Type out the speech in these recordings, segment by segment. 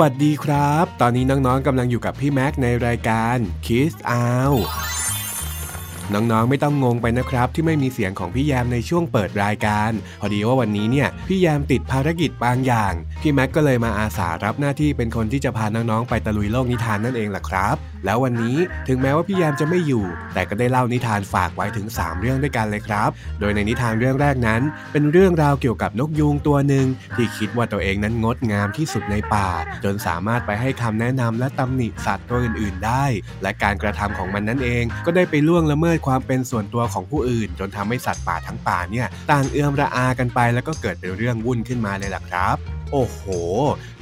วัสดีครับ ตอนนี้น้องๆกำลังอยู่กับพี่แม็กในรายการ Kiss Out น้องๆ ไม่ต้องงงไปนะครับ ที่ไม่มีเสียงของพี่ยามในช่วงเปิดรายการ พอดีว่าวันนี้เนี่ยพี่ยามติดภารกิจบางอย่าง พี่แม็กก็เลยมาอาสารับหน้าที่เป็นคนที่จะพาน้องๆ ไปตะลุยโลกนิทานนั่นเองล่ะครับ แล้ววันนี้ถึงแม้ว่าพี่แยมจะไม่อยู่ แต่ก็ได้เล่านิทานฝากไว้ถึง 3 เรื่องด้วยกันเลยครับ โดยในนิทานเรื่องแรกนั้น เป็นเรื่องราวเกี่ยวกับนกยูงตัวหนึ่งที่คิดว่าตัวเองนั้นงดงามที่สุดในป่า จนสามารถไปให้คำแนะนำและตำหนิสัตว์ตัวอื่นๆ ได้ และการกระทำของมันนั่นเอง ก็ได้ไปล่วงละเมิดความเป็นส่วนตัวของผู้อื่น จนทำให้สัตว์ป่าทั้งป่าเนี่ยต่างเอื้อมระอากันไป แล้วก็เกิดเป็นเรื่องวุ่นขึ้นมาเลยล่ะครับ โอ้โห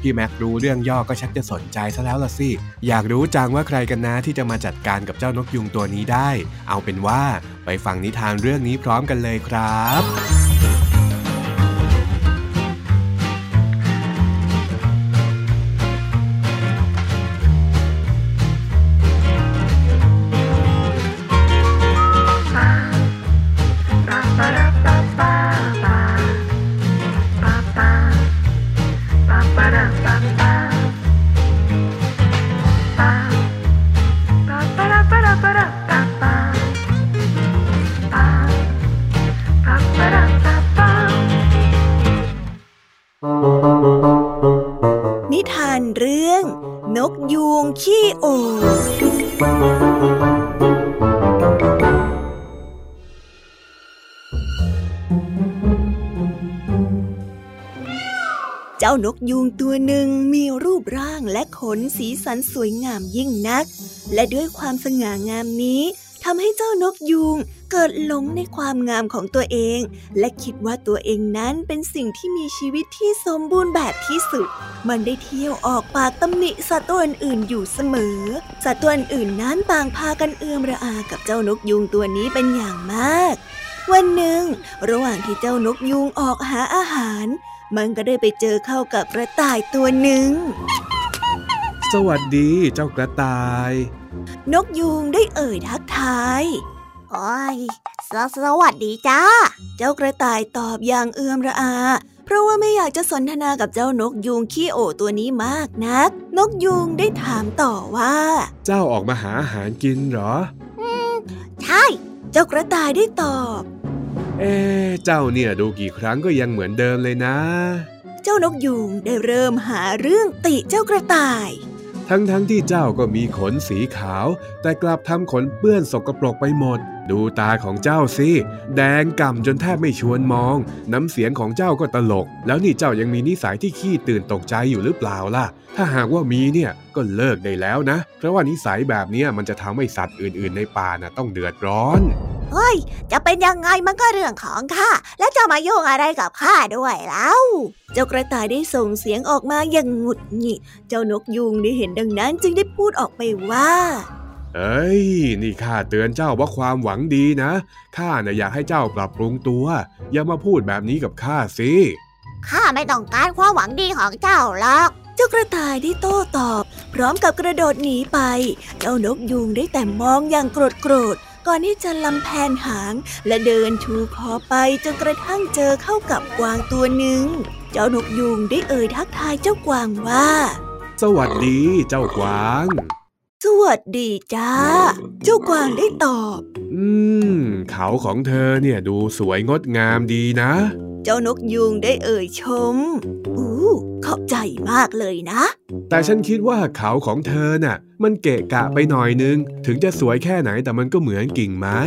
พี่แม็กรู้เรื่องย่อก็ชักจะสนใจซะแล้วล่ะสิ อยากรู้จังว่าใครกันนะที่จะมาจัดการกับเจ้านกยุงตัวนี้ได้ เอาเป็นว่าไปฟังนิทานเรื่องนี้พร้อมกันเลยครับานกยูงตัวหนึ่งมีรูปร่างและขนสีสันสวยงามยิ่งนัก และด้วยความสง่างามนี้ทำให้เจ้านกยูงเกิดหลงในความงามของตัวเอง และคิดว่าตัวเองนั้นเป็นสิ่งที่มีชีวิตที่สมบูรณ์แบบที่สุด มันได้เที่ยวออกปากตำหนิสัตว์ตัวอื่นๆอยู่เสมอ สัตว์ตัวอื่นนั้นต่างพากันเอื้อมระอากับเจ้านกยูงตัวนี้เป็นอย่างมาก วันหนึ่ง ระหว่างที่เจ้านกยูงออกหาอาหาร มันก็ได้ไปเจอเข้ากับกระต่ายตัวหนึ่ง สวัสดีเจ้ากระต่าย นกยูงได้เอ่ยทักทายโอ้ยสสวัสดีจ้า เจ้ากระต่ายตอบอย่างเอื้อมระอา เพราะว่าไม่อยากจะสนทนากับเจ้านกยูงขี้โอตัวนี้มากนัก นกยูงได้ถามต่อว่า เจ้าออกมาหาอาหารกินเหรอ อืม ใช่ เจ้ากระต่ายได้ตอบ เอ๊เจ้าเนี่ยดูกี่ครั้งก็ยังเหมือนเดิมเลยนะ เจ้านกยูงได้เริ่มหาเรื่องติเจ้ากระต่าย ทั้งๆทที่เจ้าก็มีขนสีขาว แต่กลับทำขนเปื้อนสกปรกไปหมด ดูตาของเจ้าสิ แดงก่ำจนแทบไม่ชวนมอง น้ำเสียงของเจ้าก็ตลก แล้วนี่เจ้ายังมีนิสัยที่ขี้ตื่นตกใจอยู่หรือเปล่าล่ะ ถ้าหากว่ามีเนี่ยก็เลิกได้แล้วนะ เพราะว่านิสัยแบบนี้มันจะทำให้สัตว์อื่น ๆ ในป่าน่ะต้องเดือดร้อน เฮ้ย จะเป็นยังไงมันก็เรื่องของข้า และจะมายุ่งอะไรกับข้าด้วยแล้ว เจ้ากระต่ายได้ส่งเสียงออกมาอย่างหงุดหงิด เจ้านกยุงได้เห็นดังนั้นจึงได้พูดออกไปว่าเอ้ย นี่ข้าเตือนเจ้าว่าความหวังดีนะ ข้าน่ะอยากให้เจ้าปรับปรุงตัว อย่ามาพูดแบบนี้กับข้าสิ ข้าไม่ต้องการความหวังดีของเจ้าหรอก เจ้ากระต่ายได้โต้ตอบ พร้อมกับกระโดดหนีไป เจ้านกยุงได้แต่มองอย่างโกรธโกรธ ก่อนที่จะลำแพนหางและเดินชูคอไปจนกระทั่งเจอเข้ากับกวางตัวหนึ่ง เจ้านกยูงได้เอ่ยทักทายเจ้ากวางว่า สวัสดีเจ้ากวาง สวัสดีจ้า เจ้ากวางได้ตอบ อืม เขาของเธอเนี่ยดูสวยงดงามดีนะ เจ้านกยูงได้เอ่ยชม อู้ขอบใจมากเลยนะ แต่ฉันคิดว่าเขาของเธอน่ะ มันเกะกะไปหน่อยนึง ถึงจะสวยแค่ไหนแต่มันก็เหมือนกิ่งไม้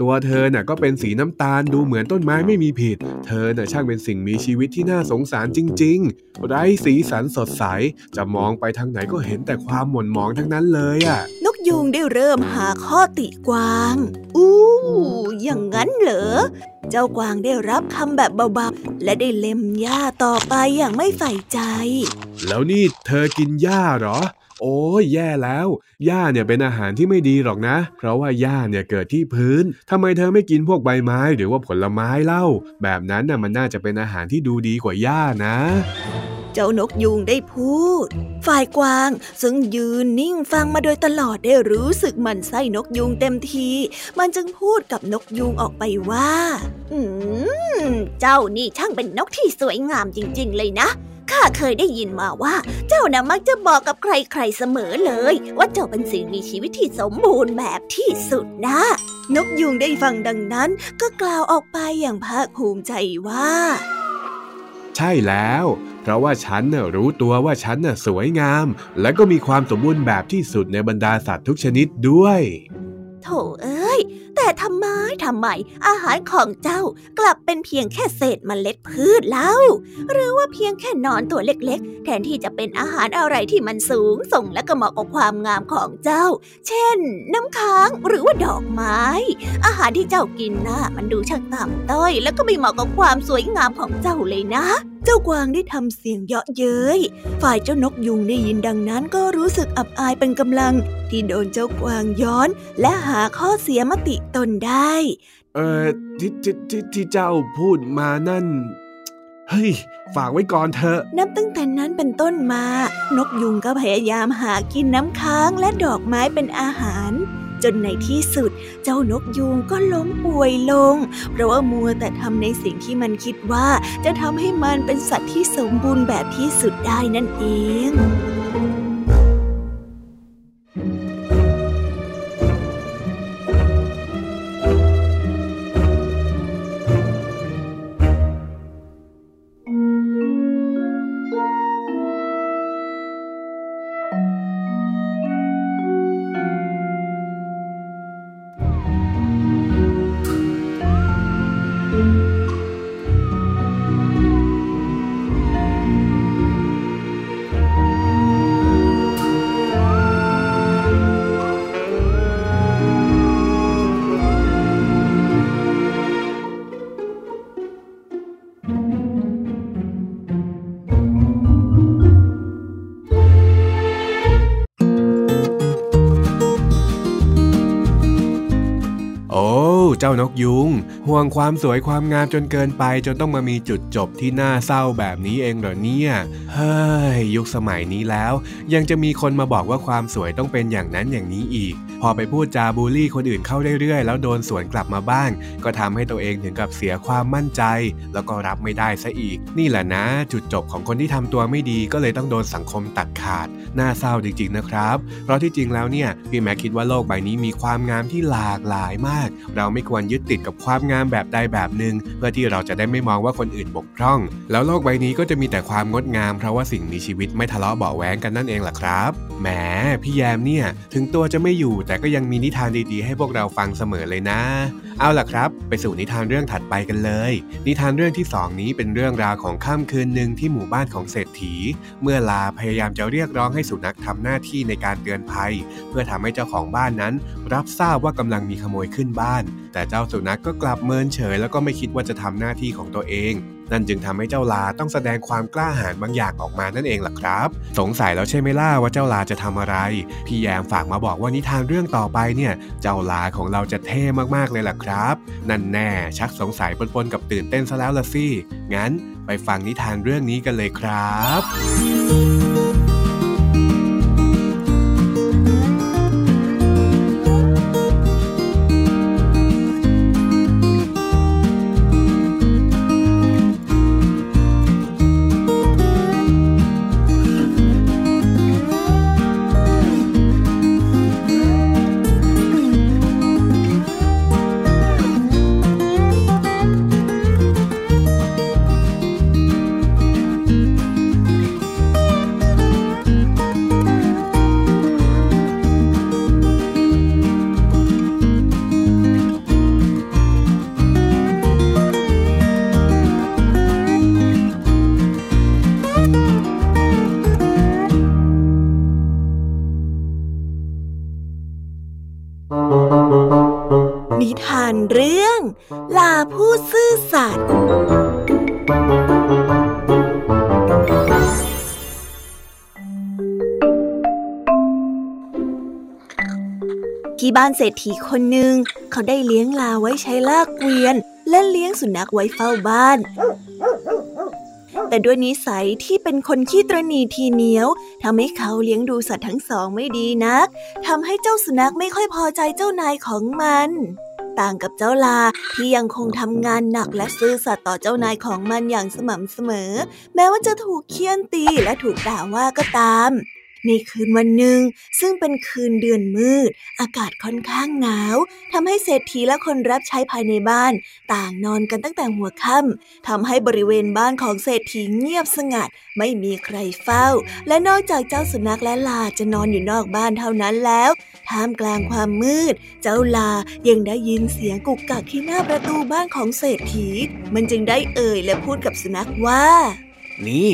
ตัวเธอน่ะก็เป็นสีน้ำตาลดูเหมือนต้นไม้ไม่มีผิด เธอน่ะช่างเป็นสิ่งมีชีวิตที่น่าสงสารจริง ๆ ไร้สีสันสดใส จะมองไปทางไหนก็เห็นแต่ความหม่นหมองทั้งนั้นเลยอะ นกยูงได้เริ่มหาข้อติกวาง อู้อย่างนั้นเหรอเจ้ากวางได้รับคำแบบเบาๆ และได้เล็มหญ้าต่อไปอย่างไม่ใส่ใจ แล้วนี่เธอกินหญ้าหรอ โอ้ยแย่แล้วหญ้าเนี่ยเป็นอาหารที่ไม่ดีหรอกนะ เพราะว่าหญ้าเนี่ยเกิดที่พื้นทำไมเธอไม่กินพวกใบไม้หรือว่าผลไม้เล่า แบบนั้นน่ะมันน่าจะเป็นอาหารที่ดูดีกว่าหญ้านะ เจ้านกยูงได้พูด ฝ่ายกวางซึ่งยืนนิ่งฟังมาโดยตลอดได้รู้สึกมันไส้นกยูงเต็มที มันจึงพูดกับนกยูงออกไปว่า อืม เจ้านี่ช่างเป็นนกที่สวยงามจริง ๆ เลยนะ ข้าเคยได้ยินมาว่า เจ้าน่ะมักจะบอกกับใครๆเสมอเลย ว่าเจ้าเป็นสิ่งมีชีวิตที่สมบูรณ์แบบที่สุดนะ นกยูงได้ฟังดังนั้น ก็กล่าวออกไปอย่างภาคภูมิใจว่า ใช่แล้ว เพราะว่าฉันน่ะรู้ตัวว่าฉันน่ะสวยงาม และก็มีความสมบูรณ์แบบที่สุดในบรรดาสัตว์ทุกชนิดด้วย โถเอ้ย แต่ทำไมทำไม อาหารของเจ้ากลับเป็นเพียงแค่เศษเมล็ดพืชเล่า หรือว่าเพียงแค่นอนตัวเล็กๆ แทนที่จะเป็นอาหารอะไรที่มันสูงส่งและก็เหมาะกับความงามของเจ้า เช่น น้ำค้างหรือว่าดอกไม้ อาหารที่เจ้ากินน่ะมันดูช่างต่ำต้อย แล้วก็ไม่เหมาะกับความสวยงามของเจ้าเลยนะ เจ้ากวางได้ทำเสียงเยาะเย้ยฝ่ายเจ้านกยุงได้ยินดังนั้นก็รู้สึกอับอายเป็นกำลัง ที่โดนเจ้ากวางย้อน และหาข้อเสียมติ ตนได้ เออที่ที่ที่ที่เจ้าพูดมานั่น เฮ้ย ฝากไว้ก่อนเถอะ นับตั้งแต่นั้นเป็นต้นมา นกยุงก็พยายามหากินน้ำค้างและดอกไม้เป็นอาหาร จนในที่สุด เจ้านกยูงก็ล้มป่วยลง เพราะว่ามัวแต่ทำในสิ่งที่มันคิดว่าจะทำให้มันเป็นสัตว์ที่สมบูรณ์แบบที่สุดได้นั่นเองานกยุง ห่วงความสวยความงามจนเกินไป จนต้องมามีจุดจบที่น่าเศร้าแบบนี้เองเหรอเนี่ยเฮ้ยยุคสมัยนี้แล้ว ยังจะมีคนมาบอกว่าความสวยต้องเป็นอย่างนั้นอย่างนี้อีกพอไปพูดจาบูลลี่คนอื่นเข้าเรื่อยๆ แล้วโดนสวนกลับมาบ้าง ก็ทำให้ตัวเองถึงกับเสียความมั่นใจ แล้วก็รับไม่ได้ซะอีก นี่แหละนะ จุดจบของคนที่ทำตัวไม่ดีก็เลยต้องโดนสังคมตัดขาด น่าเศร้าจริงๆนะครับ เพราะที่จริงแล้วเนี่ยพี่แม็กคิดว่าโลกใบนี้มีความงามที่หลากหลายมาก เราไม่ควรยึดติดกับความงามแบบใดแบบหนึ่งเพื่อที่เราจะได้ไม่มองว่าคนอื่นบกพร่อง แล้วโลกใบนี้ก็จะมีแต่ความงดงาม เพราะว่าสิ่งมีชีวิตไม่ทะเลาะเบาะแวงกันนั่นเองล่ะครับ แหมพี่แยมเนี่ยถึงตัวจะไม่อยู่แต่ก็ยังมีนิทานดีๆ ให้พวกเราฟังเสมอเลยนะ เอาล่ะครับ ไปสู่นิทานเรื่องถัดไปกันเลย นิทานเรื่องที่สองนี้เป็นเรื่องราวของค่ำคืนหนึ่งที่หมู่บ้านของเศรษฐี เมื่อลาพยายามจะเรียกร้องให้สุนัขทำหน้าที่ในการเตือนภัย เพื่อทำให้เจ้าของบ้านนั้น รับทราบว่ากำลังมีขโมยขึ้นบ้าน แต่เจ้าสุนัขกก็กลับเมินเฉย แล้วก็ไม่คิดว่าจะทำหน้าที่ของตัวเอง นั่นจึงทำให้เจ้าลาต้องแสดงความกล้าหาญบางอย่างออกมานั่นเองล่ะครับ สงสัยแล้วใช่ไหมล่ะว่าเจ้าลาจะทำอะไร พี่แยมฝากมาบอกว่านิทานเรื่องต่อไปเนี่ย เจ้าลาของเราจะเท่มากๆเลยล่ะครับ นั่นแน่ชักสงสัยปนๆกับตื่นเต้นซะแล้วละสิ งั้นไปฟังนิทานเรื่องนี้กันเลยครับาผู้ซื่อสัตย์ที่บ้านเศรษฐีคนหนึ่งเขาได้เลี้ยงลาไว้ใช้ลากเกวียน และเลี้ยงสุนัขไว้เฝ้าบ้าน แต่ด้วยนิสัยที่เป็นคนขี้ตรณีทีเหนียวทำให้เขาเลี้ยงดูสัตว์ทั้งสองไม่ดีนักทำให้เจ้าสุนัขไม่ค่อยพอใจเจ้านายของมัน ต่างกับเจ้าลาที่ยังคงทำงานหนักและซื่อสัตย์ต่อเจ้านายของมันอย่างสม่ำเสมอ แม้ว่าจะถูกเคี่ยนตีและถูกด่าว่าก็ตาม ในคืนวันหนึ่งซึ่งเป็นคืนเดือนมืด อากาศค่อนข้างหนาวทำให้เศรษฐีและคนรับใช้ภายในบ้าน ต่างนอนกันตั้งแต่หัวค่ำทำให้บริเวณบ้านของเศรษฐีเงียบสงัด ไม่มีใครเฝ้า และนอกจากเจ้าสุนัขและลาจะนอนอยู่นอกบ้านเท่านั้นแล้วท่ามกลางความมืด เจ้าลายังได้ยินเสียงกุกกักที่หน้าประตูบ้านของเศรษฐี มันจึงได้เอ่ยและพูดกับสุนัขว่า นี่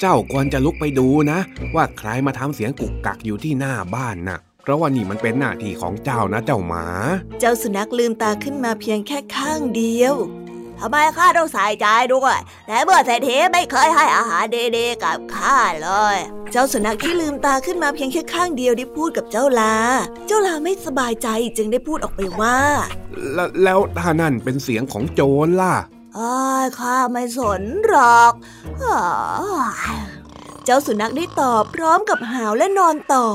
เจ้าควรจะลุกไปดูนะ ว่าใครมาทำเสียงกุกกักอยู่ที่หน้าบ้านนะ่ะ เพราะว่านี่มันเป็นหน้าที่ของเจ้านะเจ้าหมา เจ้าสุนัขลืมตาขึ้นมาเพียงแค่ข้างเดียวทำไมข้าต้องใส่ใจด้วยแต่เมื่อเศรษฐีไม่เคยให้อาหารดีๆกับข้าเลย เจ้าสุนัขที่ลืมตาขึ้นมาเพียงแค่ข้างเดียวได้พูดกับเจ้าลา เจ้าลาไม่สบายใจจึงได้พูดออกไปว่า แล้วถ้านั่นเป็นเสียงของโจรล่ะ อ้าข้าไม่สนหรอกเจ้าสุนัขได้ตอบพร้อมกับหาวและนอนต่อ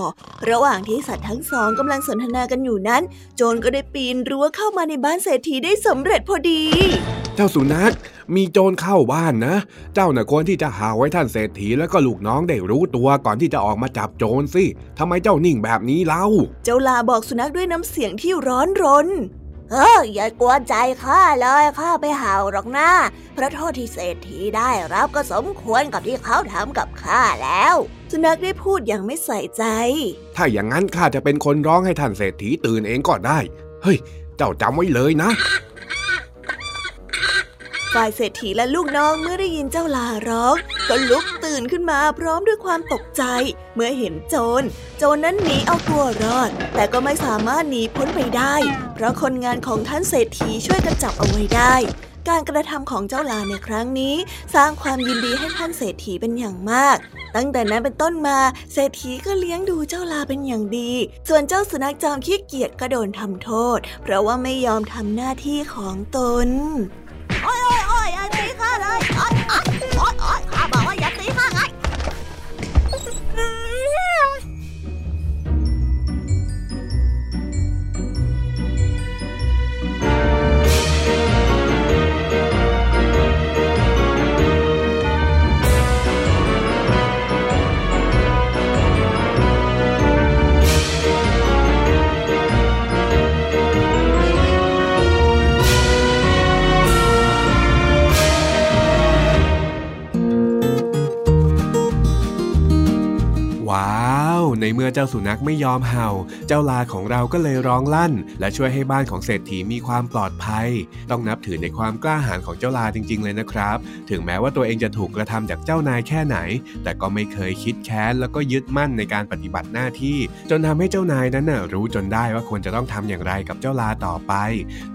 ระหว่างที่สัตว์ทั้งสองกำลังสนทนากันอยู่นั้น โจรก็ได้ปีนรั้วเข้ามาในบ้านเศรษฐีได้สำเร็จพอดี เจ้าสุนัขมีโจรเข้าบ้านนะ เจ้าน่ะควรที่จะหาไว้ท่านเศรษฐีแล้วก็ลูกน้องได้รู้ตัวก่อนที่จะออกมาจับโจรสิทำไมเจ้านิ่งแบบนี้เล่า เจ้าลาบอกสุนัขด้วยน้ำเสียงที่ร้อนรน เอออย่ากวนใจข้าเลยข้าไปเห่าหรอกนะเพราะโทษที่เศรษฐีได้รับก็สมควรกับที่เขาทำกับข้าแล้ว สุนัขได้พูดอย่างไม่ใส่ใจ ถ้าอย่างนั้นข้าจะเป็นคนร้องให้ท่านเศรษฐีตื่นเองก็ได้ เฮ้ย เจ้าจำไว้เลยนะ ฝ่ายเศรษฐีและลูกน้องเมื่อได้ยินเจ้าลาร้อง ก็ลุกตื่นขึ้นมาพร้อมด้วยความตกใจ เมื่อเห็นโจร โจรนั้นหนีเอาตัวรอด แต่ก็ไม่สามารถหนีพ้นไปได้ เพราะคนงานของท่านเศรษฐีช่วยกันจับเอาไว้ได้การกระทำของเจ้าลาในครั้งนี้ สร้างความยินดีให้ท่านเศรษฐีเป็นอย่างมาก ตั้งแต่นั้นเป็นต้นมาเศรษฐีก็เลี้ยงดูเจ้าลาเป็นอย่างดี ส่วนเจ้าสุนัขจอมขี้เกียจก็โดนทำโทษ เพราะว่าไม่ยอมทำหน้าที่ของตน อ้ย ในเมื่อเจ้าสุนัขไม่ยอมเห่า เจ้าลาของเราก็เลยร้องลั่น และช่วยให้บ้านของเศรษฐีมีความปลอดภัย ต้องนับถือในความกล้าหาญของเจ้าลาจริง ๆ เลยนะครับ ถึงแม้ว่าตัวเองจะถูกกระทำจากเจ้านายแค่ไหน แต่ก็ไม่เคยคิดแค้นแล้วก็ยึดมั่นในการปฏิบัติหน้าที่ จนทำให้เจ้านายนั้นน่ะรู้จนได้ว่าควรจะต้องทำอย่างไรกับเจ้าลาต่อไป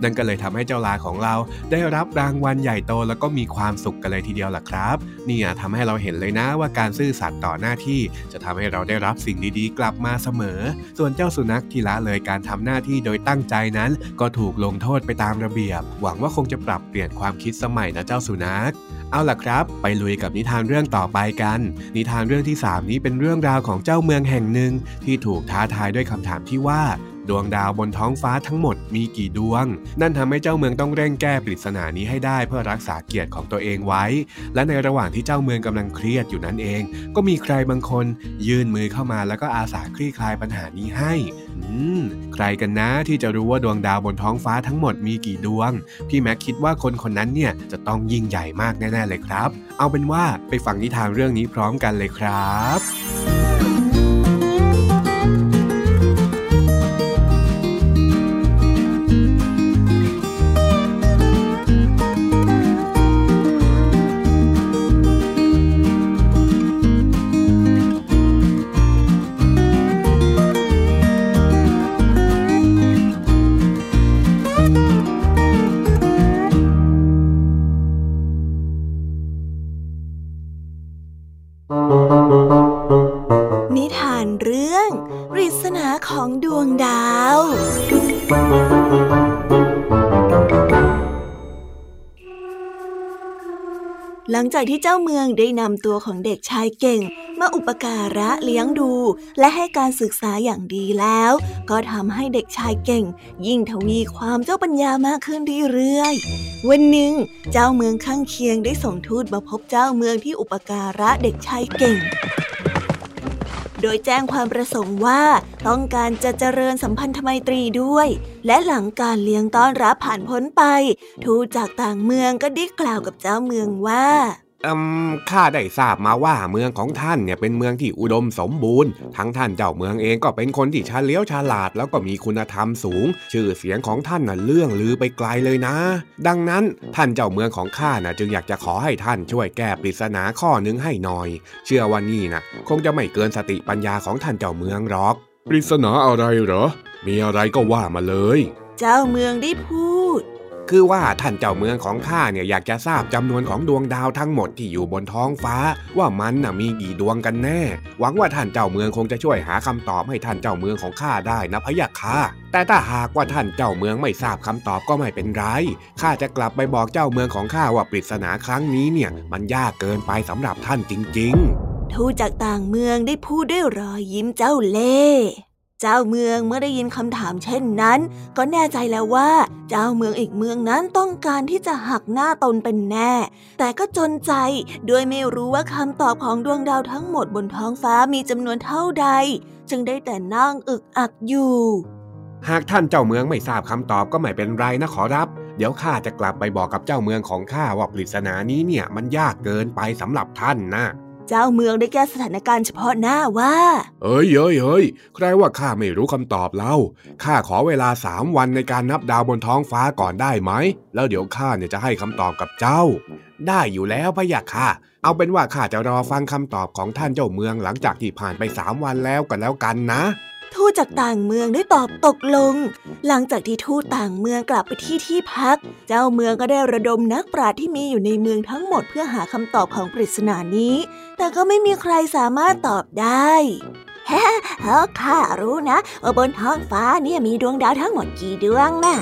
นั่นก็เลยทำให้เจ้าลาของเรา ได้รับรางวัลใหญ่โตแล้วก็มีความสุขกันเลยทีเดียวล่ะครับ เนี่ยทำให้เราเห็นเลยนะว่าการซื่อสัตย์ต่อหน้าที่ จะทำให้เราได้รับสิ่งดีีกลับมาเสมอ ส่วนเจ้าสุนัขที่ละเลยการทำหน้าที่โดยตั้งใจนั้น ก็ถูกลงโทษไปตามระเบียบ หวังว่าคงจะปรับเปลี่ยนความคิดสมัยนะเจ้าสุนัข เอาล่ะครับ ไปลุยกับนิทานเรื่องต่อไปกัน นิทานเรื่องที่ 3 นี้เป็นเรื่องราวของเจ้าเมืองแห่งหนึ่งที่ถูกท้าทายด้วยคำถามที่ว่า ดวงดาวบนท้องฟ้าทั้งหมดมีกี่ดวง นั่นทำให้เจ้าเมืองต้องเร่งแก้ปริศนานี้ให้ได้เพื่อรักษาเกียรติของตัวเองไว้ และในระหว่างที่เจ้าเมืองกำลังเครียดอยู่นั้นเอง ก็มีใครบางคนยื่นมือเข้ามาแล้วก็อาสาคลี่คลายปัญหานี้ให้ อืม ใครกันนะที่จะรู้ว่าดวงดาวบนท้องฟ้าทั้งหมดมีกี่ดวง พี่แม็กคิดว่าคนคนนั้นเนี่ยจะต้องยิ่งใหญ่มากแน่ๆเลยครับ เอาเป็นว่าไปฟังนิทานเรื่องนี้พร้อมกันเลยครับ จากที่เจ้าเมืองได้นำตัวของเด็กชายเก่ง มาอุปการะเลี้ยงดู และให้การศึกษาอย่างดีแล้ว ก็ทำให้เด็กชายเก่ง ยิ่งทวีความเจ้าปัญญามากขึ้นเรื่อยๆวันหนึ่ง เจ้าเมืองข้างเคียงได้ส่งทูตมาพบเจ้าเมืองที่อุปการะเด็กชายเก่งโดยแจ้งความประสงค์ว่าต้องการจะเจริญสัมพันธไมตรีด้วย และหลังการเลี้ยงต้อนรับผ่านพ้นไป ทูตจากต่างเมืองก็ได้กล่าวกับเจ้าเมืองว่า อืมข้าได้ทราบมาว่าเมืองของท่านเนี่ยเป็นเมืองที่อุดมสมบูรณ์ ทั้งท่านเจ้าเมืองเองก็เป็นคนที่ชาเลี้ยวฉลาด แล้วก็มีคุณธรรมสูง ชื่อเสียงของท่านน่ะเรื่องลือไปไกลเลยนะ ดังนั้นท่านเจ้าเมืองของข้าน่ะจึงอยากจะขอให้ท่านช่วยแก้ปริศนาข้อนึงให้หน่อย เชื่อว่านี่นะคงจะไม่เกินสติปัญญาของท่านเจ้าเมืองหรอก ปริศนาอะไรเหรอ มีอะไรก็ว่ามาเลย เจ้าเมืองได้พูด คือว่าท่านเจ้าเมืองของข้าเนี่ยอยากจะทราบจำนวนของดวงดาวทั้งหมดที่อยู่บนท้องฟ้า ว่ามันน่ะมีกี่ดวงกันแน่ หวังว่าท่านเจ้าเมืองคงจะช่วยหาคำตอบให้ท่านเจ้าเมืองของข้าได้นะพะยะค่ะแต่ถ้าหากว่าท่านเจ้าเมืองไม่ทราบคำตอบก็ไม่เป็นไรข้าจะกลับไปบอกเจ้าเมืองของข้าว่าปริศนาครั้งนี้เนี่ย มันยากเกินไปสำหรับท่านจริง ๆ ทูจากต่างเมืองได้พูดด้วยรอยยิ้มเจ้าเล่ เจ้าเมืองเมื่อได้ยินคำถามเช่นนั้น ก็แน่ใจแล้วว่า เจ้าเมืองอีกเมืองนั้นต้องการที่จะหักหน้าตนเป็นแน่ แต่ก็จนใจด้วยไม่รู้ว่าคำตอบของดวงดาวทั้งหมดบนท้องฟ้ามีจำนวนเท่าใด จึงได้แต่นั่งอึกอักอยู่ หากท่านเจ้าเมืองไม่ทราบคำตอบก็ไม่เป็นไรนะขอรับ เดี๋ยวข้าจะกลับไปบอกกับเจ้าเมืองของข้าว่าปริศนานี้เนี่ยมันยากเกินไปสำหรับท่านนะ เจ้าเมืองได้แก้สถานการณ์เฉพาะหน้าว่า เอ้ยเอ้ยเอ้ยใครว่าข้าไม่รู้คำตอบเล่า ข้าขอเวลาสามวันในการนับดาวบนท้องฟ้าก่อนได้ไหม แล้วเดี๋ยวข้าเนี่ยจะให้คำตอบกับเจ้า ได้อยู่แล้วพะยะค่ะ เอาเป็นว่าข้าจะรอฟังคำตอบของท่านเจ้าเมืองหลังจากที่ผ่านไปสามวันแล้วกันแล้วกันนะ ทูตจากต่างเมืองได้ตอบตกลง หลังจากที่ทูตต่างเมืองกลับไปที่ที่พัก เจ้าเมืองก็ได้ระดมนักปราชญ์ที่มีอยู่ในเมืองทั้งหมดเพื่อหาคำตอบของปริศนานี้ แต่ก็ไม่มีใครสามารถตอบได้ฮะข้ารู้นะว่าบนท้องฟ้าเนี่ยมีดวงดาวทั้งหมดกี่ดวงนะ่ะ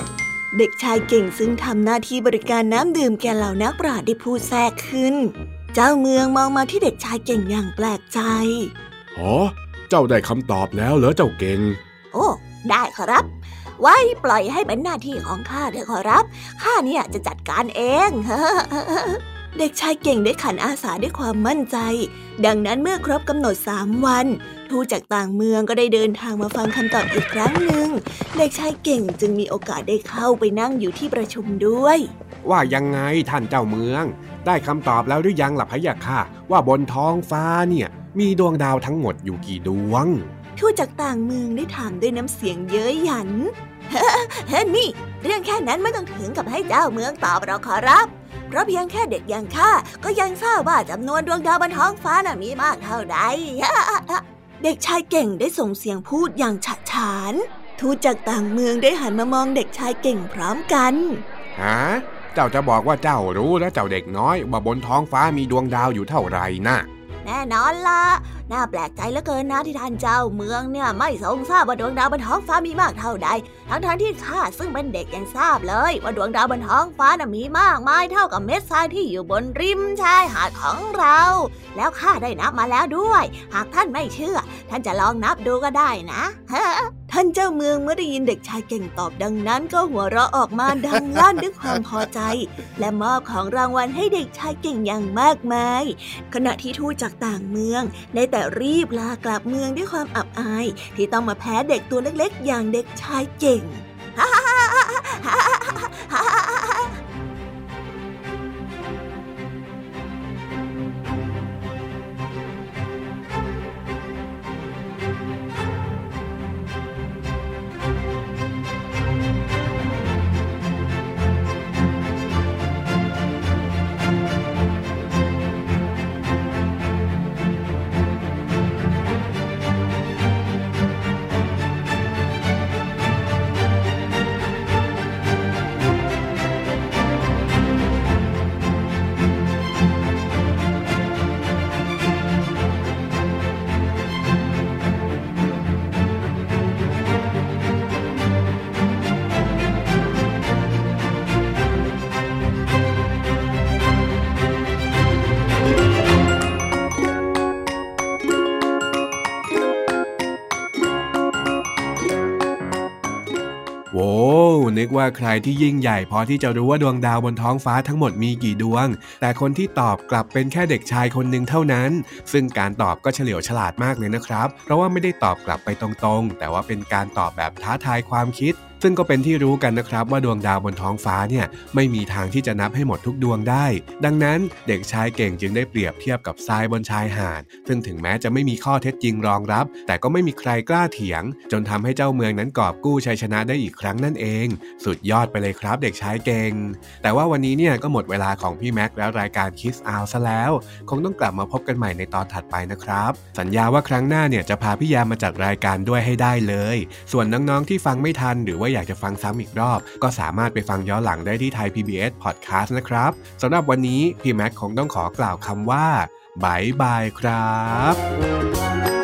เด็กชายเก่งซึ่งทำหน้าที่บริการน้ำดื่มแก่เหล่านักปราชญ์ได้พูดแทรกขึ้น เจ้าเมืองมองมาที่เด็กชายเก่งอย่างแปลกใจ อ๋อ เจ้าได้คำตอบแล้วเหรอเจ้าเก่ง โอ้ได้ขอรับ ไว้ปล่อยให้เป็นหน้าที่ของข้าเถอะขอรับ ข้าเนี่ยจะจัดการเอง เด็กชายเก่งได้ขันอาสาด้วยความมั่นใจ ดังนั้นเมื่อครบกำหนดสามวัน ทูตจากต่างเมืองก็ได้เดินทางมาฟังคำตอบอีกครั้งหนึ่ง เด็กชายเก่งจึงมีโอกาสได้เข้าไปนั่งอยู่ที่ประชุมด้วย ว่ายังไงท่านเจ้าเมือง ได้คำตอบแล้วหรือยังล่ะพะยะค่ะ ว่าบนท้องฟ้าเนี่ย มีดวงดาวทั้งหมดอยู่กี่ดวง ทูตจากต่างเมืองได้ถามด้วยน้ำเสียงเย้ยหยันเฮ้นี่ เรื่องแค่นั้นไม่ต้องถึงกับให้เจ้าเมืองตอบเราขอรับ เพราะเพียงแค่เด็กอย่างข้าก็ยังทราบว่าจำนวนดวงดาวบนท้องฟ้าน่ะมีมากเท่าใดเด็กชายเก่งได้ส่งเสียงพูดอย่างฉะฉาน ทูตจากต่างเมืองได้หันมามองเด็กชายเก่งพร้อมกันฮะเจ้าจะบอกว่าเจ้ารู้แล้วเจ้าเด็กน้อยว่าบนท้องฟ้ามีดวงดาวอยู่เท่าไหร่นะ่ะ แน่นอนละน่าแปลกใจเหลือเกินนะที่ท่านเจ้าเมืองเนี่ยไม่ทรงทราบว่าดวงดาวบนท้องฟ้ามีมากเท่าใด ทั้งทที่ข้าซึ่งเป็นเด็กยังทราบเลย ว่าดวงดาวบนท้องฟ้าน่ะมีมากมายเท่ากับเม็ดทรายที่อยู่บนริมชายหาดของเรา แล้วข้าได้นับมาแล้วด้วย หากท่านไม่เชื่อ ท่านจะลองนับดูก็ได้นะ ท่านเจ้าเมืองเมื่อได้ยินเด็กชายเก่งตอบดังนั้น ก็หัวเราะออกมาดังลั่นด้วยความพอใจ และมอบของรางวัลให้เด็กชายเก่งอย่างมากมาย ขณะที่ทูตจากต่างเมืองได้แต่รีบลากลับเมืองด้วยความอับอาย ที่ต้องมาแพ้เด็กตัวเล็กๆ อย่างเด็กชายเก่งโว่าใครที่ยิ่งใหญ่พอที่จะรู้ว่าดวงดาวบนท้องฟ้าทั้งหมดมีกี่ดวง แต่คนที่ตอบกลับเป็นแค่เด็กชายคนหนึ่งเท่านั้น ซึ่งการตอบก็เฉลียวฉลาดมากเลยนะครับ เพราะว่าไม่ได้ตอบกลับไปตรงๆ แต่ว่าเป็นการตอบแบบท้าทายความคิดซึ่งก็เป็นที่รู้กันนะครับว่าดวงดาวบนท้องฟ้าเนี่ยไม่มีทางที่จะนับให้หมดทุกดวงได้ ดังนั้นเด็กชายเก่งจึงได้เปรียบเทียบกับทรายบนชายหาด ซึ่งถึงแม้จะไม่มีข้อเท็จจริงรองรับ แต่ก็ไม่มีใครกล้าเถียง จนทำให้เจ้าเมืองนั้นกอบกู้ชัยชนะได้อีกครั้งนั่นเอง สุดยอดไปเลยครับเด็กชายเก่ง แต่ว่าวันนี้เนี่ยก็หมดเวลาของพี่แม็กแล้วรายการคิสอาวซะแล้ว คงต้องกลับมาพบกันใหม่ในตอนถัดไปนะครับ สัญญาว่าครั้งหน้าเนี่ยจะพาพี่ยามาจัดรายการด้วยให้ได้เลย ส่วนน้องๆที่ฟังไม่ทันหรือว่าอยากจะฟังซ้ำอีกรอบ ก็สามารถไปฟังย้อนหลังได้ที่ไทย PBS Podcast นะครับสำหรับวันนี้พี่แม็กคงต้องขอกล่าวคำว่าบายบายครับ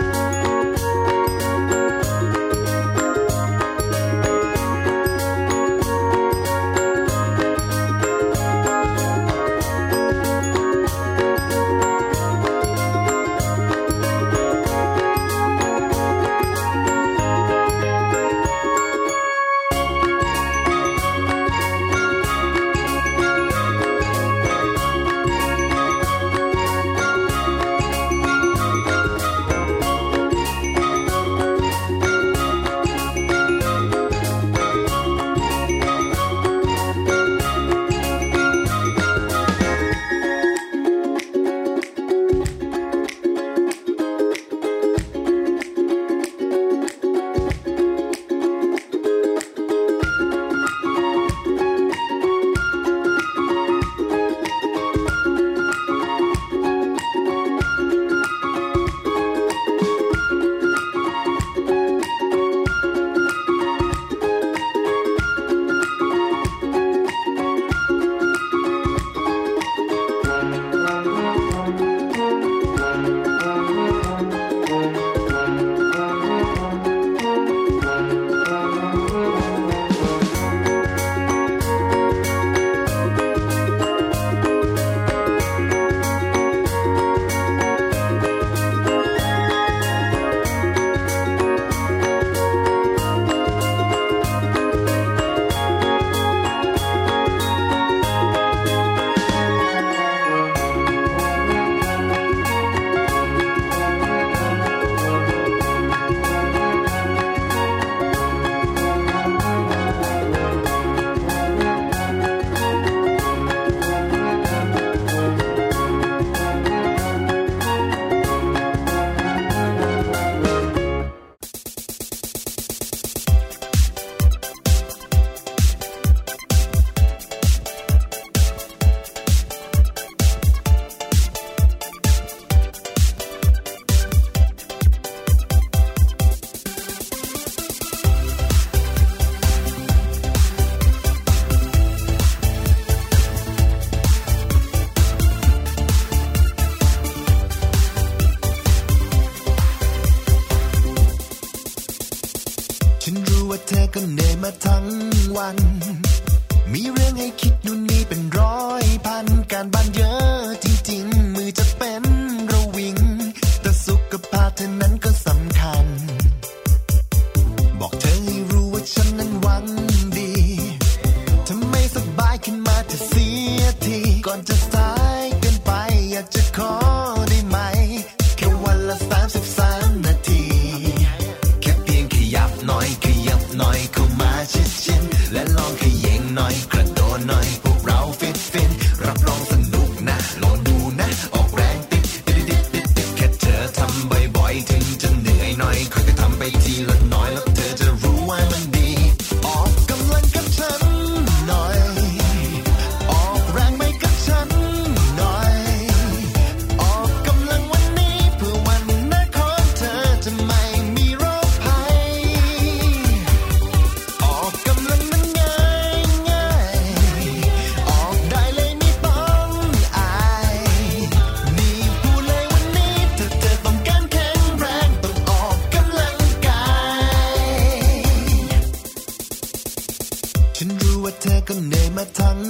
าทั้ง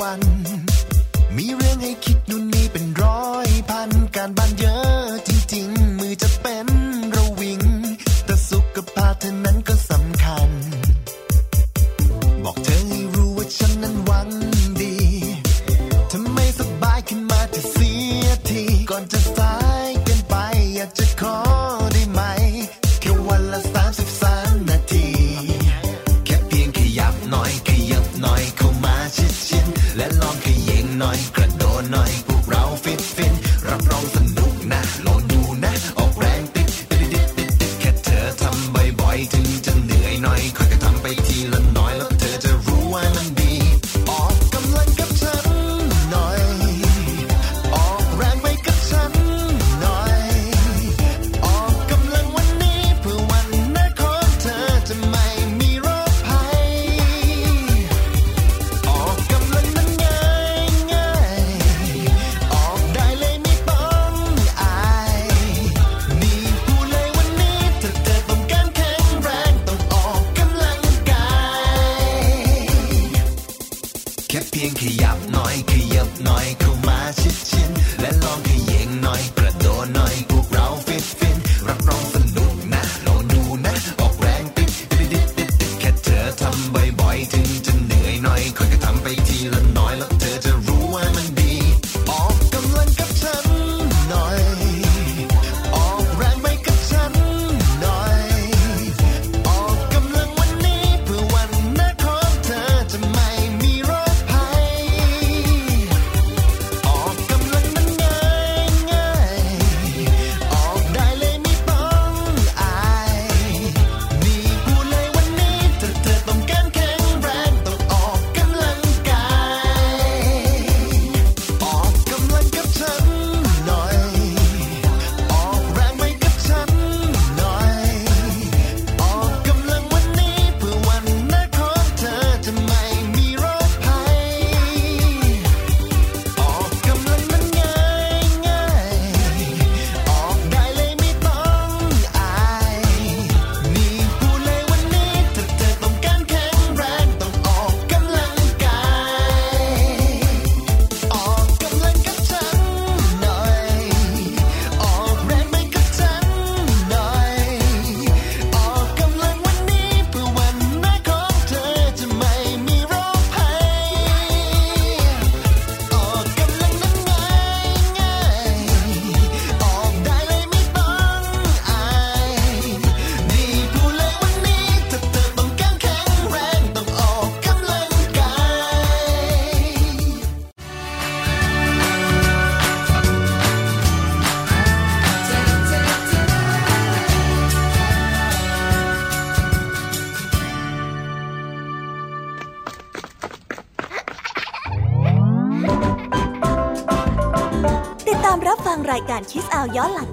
วัน มีเรื่องให้คิดนู่นนี่เป็นร้อยพัน การบ้านเยอะจริง ๆ มือจะเป็นระวิง แต่สุขภาพเธอนั้น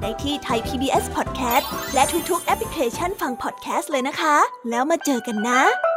ได้ที่ไทย PBS Podcast และทุกๆแอปพลิเคชันฟังพอดแคสต์เลยนะคะ แล้วมาเจอกันนะ